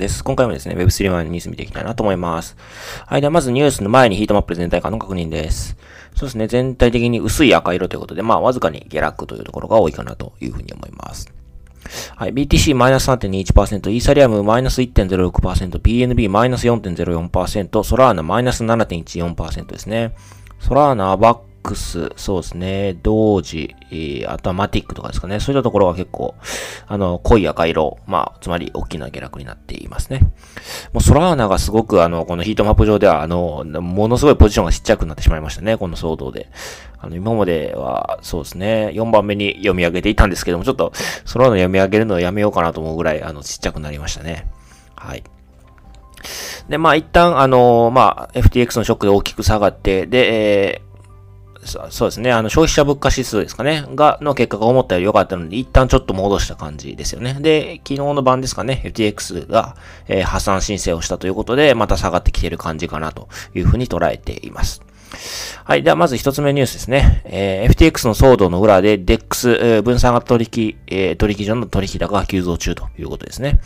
です。今回もですね、Web3 のニュース見ていきたいなと思います。はい。では、まずニュースの前にヒートマップ全体感の確認です。そうですね、全体的に薄い赤色ということで、まあ、わずかに下落というところが多いかなというふうに思います。はい。BTC マイナス3.21%、イーサリアムマイナス1.06%、BNB マイナス4.04%、ソラーナマイナス7.14%ですね。ソラーナ、バックス、そうですね、同時、えー、あとはマティックとかですかね、そういったところは結構、あの、濃い赤色、まあ、つまり大きな下落になっていますね。もうソラーナがすごく、あの、このヒートマップ上では、あの、ものすごいポジションがちっちゃくなってしまいましたね、この騒動で。あの、今までは、そうですね、4番目に読み上げていたんですけども、ちょっと、ソラーナ読み上げるのをやめようかなと思うぐらい、あの、ちっちゃくなりましたね。はい。で、まあ、一旦、あの、まあ、FTX のショックで大きく下がって、で、えーそうですね。あの、消費者物価指数ですかね。が、の結果が思ったより良かったので、一旦ちょっと戻した感じですよね。で、昨日の晩ですかね、FTX が、えー、破産申請をしたということで、また下がってきている感じかなというふうに捉えています。はい。では、まず一つ目ニュースですね。えー、FTX の騒動の裏で DEX、えー、分散型取引、えー、取引所の取引高が急増中ということですね。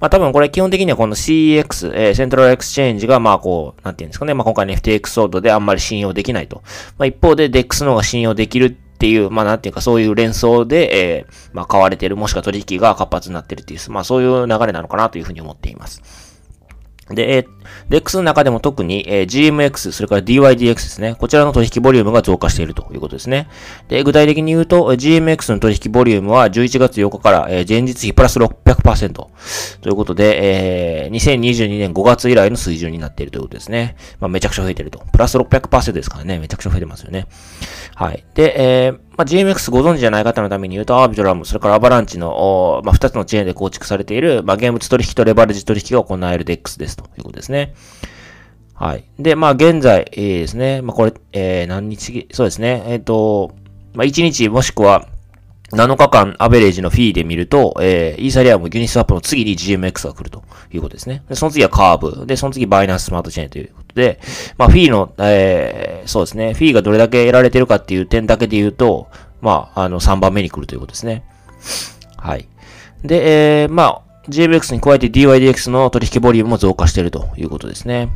まあ多分これ基本的にはこの CEX、えー、 Central Exchange がまあこう、なんていうんですかね、まあ今回の FTX ソードであんまり信用できないと。まあ一方で DEX の方が信用できるっていう、まあなんていうかそういう連想で、えー、まあ買われてる、もしくは取引が活発になってるっていう、まあそういう流れなのかなというふうに思っています。で、えー、DEX の中でも特に、えー、GMX、それから DYDX ですね。こちらの取引ボリュームが増加しているということですね。で、具体的に言うと、GMX の取引ボリュームは11月8日から、えー、前日比プラス600%ということで、えー、2022年5月以来の水準になっているということですね。まあ、めちゃくちゃ増えてると。プラス600%ですからね。めちゃくちゃ増えてますよね。はい。で、えー、まあ、GMX ご存知じゃない方のために言うと、アービトラム、それからアバランチの、まあ、2つのチェーンで構築されている、まあ、現物取引とレバレッジ取引が行える DEX ですということですね。はい。で、まあ、現在、えー、ですね、まあ、これ、えー、何日、そうですね、えっ、ー、と、まあ、1日もしくは、7日間アベレージのフィーで見ると、えー、イーサリアム、ユニスワップの次に GMX が来るということですね。で、その次はカーブ。で、その次バイナンススマートチェーンというで、まあ、フィーの、えー、そうですね、フィーがどれだけ得られてるかっていう点だけで言うと、まあ、あの、3番目に来るということですね。はい。で、えー、まあ、GMX に加えて DYDX の取引ボリュームも増加しているということですね。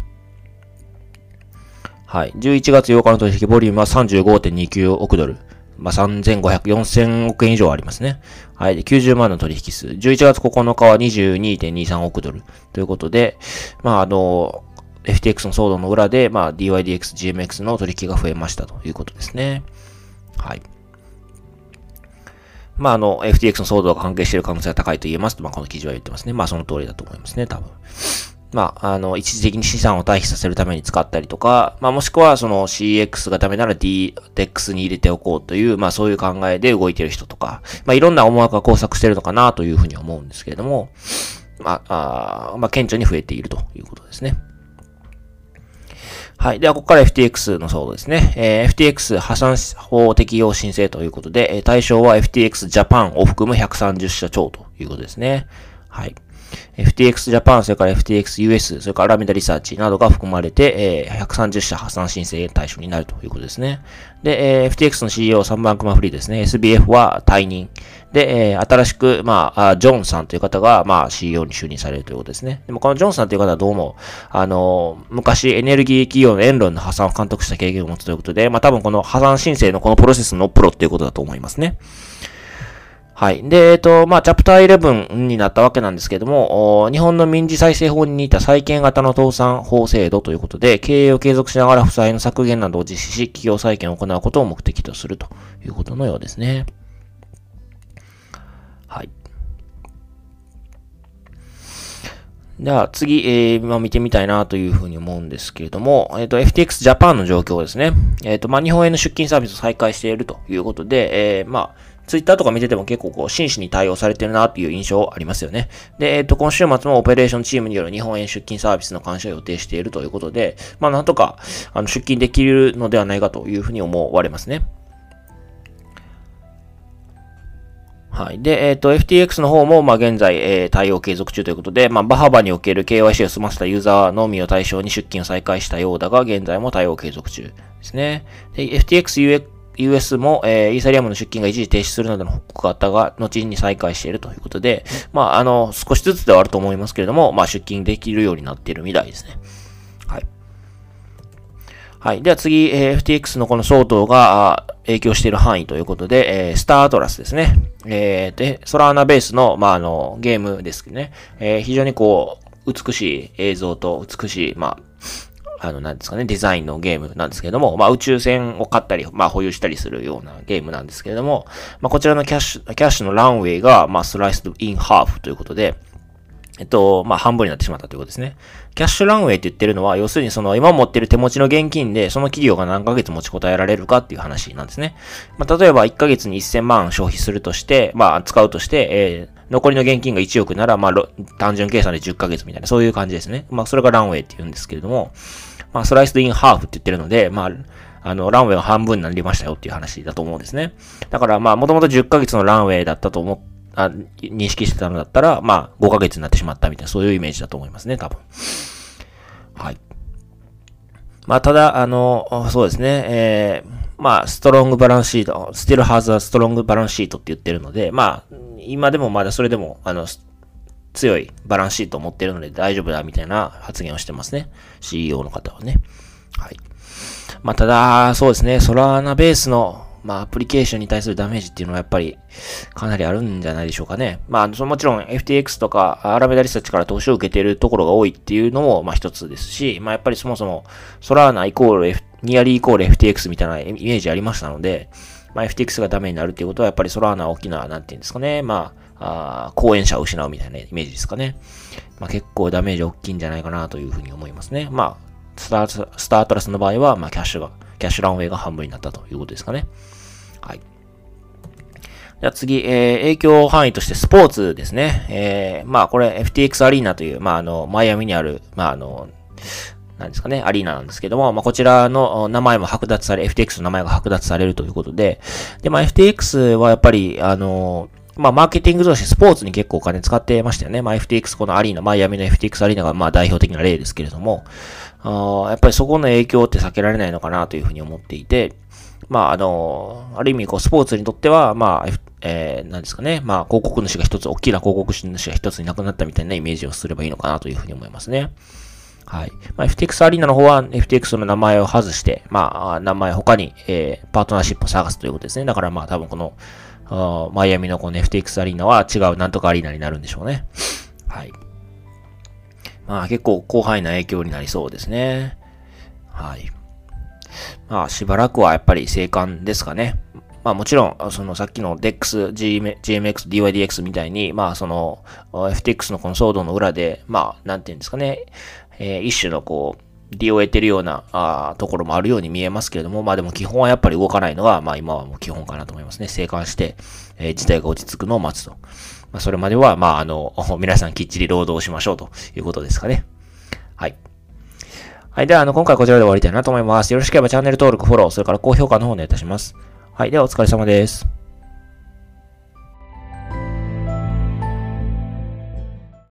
はい。11月8日の取引ボリュームは35.29億ドル。まあ、3500、4000億円以上ありますね。はい。で、90万の取引数。11月9日は22.23億ドル。ということで、まあ、あの、FTX の騒動の裏で、まあ、DYDX、GMX の取引が増えましたということですね。はい。まあ、あの、FTX の騒動が関係している可能性が高いと言えますと、まあ、この記事は言ってますね。まあ、その通りだと思いますね、多分。まあ、あの、一時的に資産を退避させるために使ったりとか、まあ、もしくはその CX がダメなら DX に入れておこうという、まあ、そういう考えで動いている人とか、まあ、いろんな思惑が工作しているのかなというふうに思うんですけれども、まあ、あまあ、顕著に増えているということですね。はい。では、ここから FTX の騒動ですね。えー、FTX 破産法適用申請ということで、対象は FTX Japan を含む130社超ということですね。はい。FTX Japan、それから FTX US、それからラミダリサーチなどが含まれて、えー、130社破産申請対象になるということですね。で、えー、FTX の CEO、サンバンクマフリーですね。SBF は退任。で、えー、新しく、まあ、ジョンさんという方が、まあ、CEO に就任されるということですね。でも、このジョンさんという方はどうも、あの、昔エネルギー企業のエンロンの破産を監督した経験を持つということで、まあ、多分この破産申請のこのプロセスのプロっていうことだと思いますね。はい。で、えっ、と、まあ、チャプター11になったわけなんですけども、日本の民事再生法に似た債権型の倒産法制度ということで、経営を継続しながら負債の削減などを実施し、企業再建を行うことを目的とするということのようですね。はい。では次、えー、まあ、見てみたいなというふうに思うんですけれども、えっ、ー、と、FTX Japan の状況ですね。えっ、ー、と、まあ、日本への出勤サービスを再開しているということで、えー、まあ、ツイッターとか見てても結構こう、真摯に対応されてるなっていう印象ありますよね。で、えっ、と、今週末もオペレーションチームによる日本円出勤サービスの監視を予定しているということで、まあ、なんとか、あの、出勤できるのではないかというふうに思われますね。はい。で、えっ、ー、と、FTX の方も、まあ、現在、えー、対応継続中ということで、まあ、バハバにおける KYC を済ませたユーザーのみを対象に出勤を再開したようだが、現在も対応継続中ですね。で、FTX US も、えー、イーサリアムの出金が一時停止するなどの報告があったが、後に再開しているということで、まあ、あの、少しずつではあると思いますけれども、まあ、出金できるようになっているみたいですね。はい。はい。では次、えー、FTX のこの騒動が影響している範囲ということで、えー、スターアトラスですね。えー、で、ソラーナベースの、まあ、あの、ゲームですけどね。えー、非常にこう、美しい映像と美しい、まあ、あの、なんですかね、デザインのゲームなんですけれども、まあ、宇宙船を買ったり、まあ、保有したりするようなゲームなんですけれども、まあ、こちらのキャッシュ、キャッシュのランウェイが、まあ、スライスドインハーフということで、えっと、まあ、半分になってしまったということですね。キャッシュランウェイって言ってるのは、要するにその今持ってる手持ちの現金で、その企業が何ヶ月持ちこたえられるかっていう話なんですね。まあ、例えば1ヶ月に1000万消費するとして、まあ、使うとして、えー、残りの現金が1億なら、まあ、単純計算で10ヶ月みたいな、そういう感じですね。まあ、それがランウェイって言うんですけれども、まあ、スライスインハーフって言ってるので、まあ、あの、ランウェイが半分になりましたよっていう話だと思うんですね。だから、まあ、もともと10ヶ月のランウェイだったと思っあ認識してたのだったら、まあ、5ヶ月になってしまったみたいな、そういうイメージだと思いますね、多分。はい。まあ、ただ、あの、そうですね、えー、まあ、ストロングバランスシート、still has a strong バランスシートって言ってるので、まあ、今でもまだそれでも、あの、強いバランスシートを持ってるので大丈夫だみたいな発言をしてますね。CEO の方はね。はい。まあ、ただ、そうですね、ソラーナベースの、まあ、アプリケーションに対するダメージっていうのはやっぱりかなりあるんじゃないでしょうかね。まあ、そもちろん FTX とかアラメダリスたちから投資を受けているところが多いっていうのも、まあ一つですし、まあやっぱりそもそもソラーナイコール、F、ニアリーイコール FTX みたいなイメージありましたので、まあ FTX がダメになるっていうことはやっぱりソラーナ大きな、なんていうんですかね、まあ、あ講演者を失うみたいなイメージですかね。まあ結構ダメージ大きいんじゃないかなというふうに思いますね。まあ、スタースタートラスの場合は、まあキャッシュが、キャッシュランウェイが半分になったということですかね。はい。じゃあ次、えー、影響範囲としてスポーツですね。えー、まあこれ FTX アリーナという、まああの、マイアミにある、まああの、なんですかね、アリーナなんですけども、まあ、こちらの名前も剥奪され、FTX の名前が剥奪されるということで、で、まあ、FTX はやっぱり、あの、まあ、マーケティング同士、スポーツに結構お金使ってましたよね。まあ、FTX、このアリーナ、マイアミの FTX アリーナが、まあ、代表的な例ですけれども、あやっぱりそこの影響って避けられないのかなというふうに思っていて、まあ、あの、ある意味、こう、スポーツにとっては、まあ、えー、なんですかね。まあ、広告主が一つ、大きな広告主が一ついなくなったみたいなイメージをすればいいのかなというふうに思いますね。はい。まあ、FTX アリーナの方は FTX の名前を外して、まあ、名前他に、えー、パートナーシップを探すということですね。だからまあ多分この、あマイアミのこの FTX アリーナは違うなんとかアリーナになるんでしょうね。はい。まあ結構広範囲な影響になりそうですね。はい。まあしばらくはやっぱり生還ですかね。まあもちろん、そのさっきの DEX、GMX、DYDX みたいに、まあその FTX のこの騒動の裏で、まあなんていうんですかね、えー、一種のこう、利を得てるようなあところもあるように見えますけれども、まあでも基本はやっぱり動かないのが、まあ今はもう基本かなと思いますね。生還して、えー、事態が落ち着くのを待つと。まあそれまでは、まああの、皆さんきっちり労働しましょうということですかね。はい。はい。では、あの、今回こちらで終わりたいなと思います。よろしければチャンネル登録、フォロー、それから高評価の方お願いいたします。はい。では、お疲れ様です。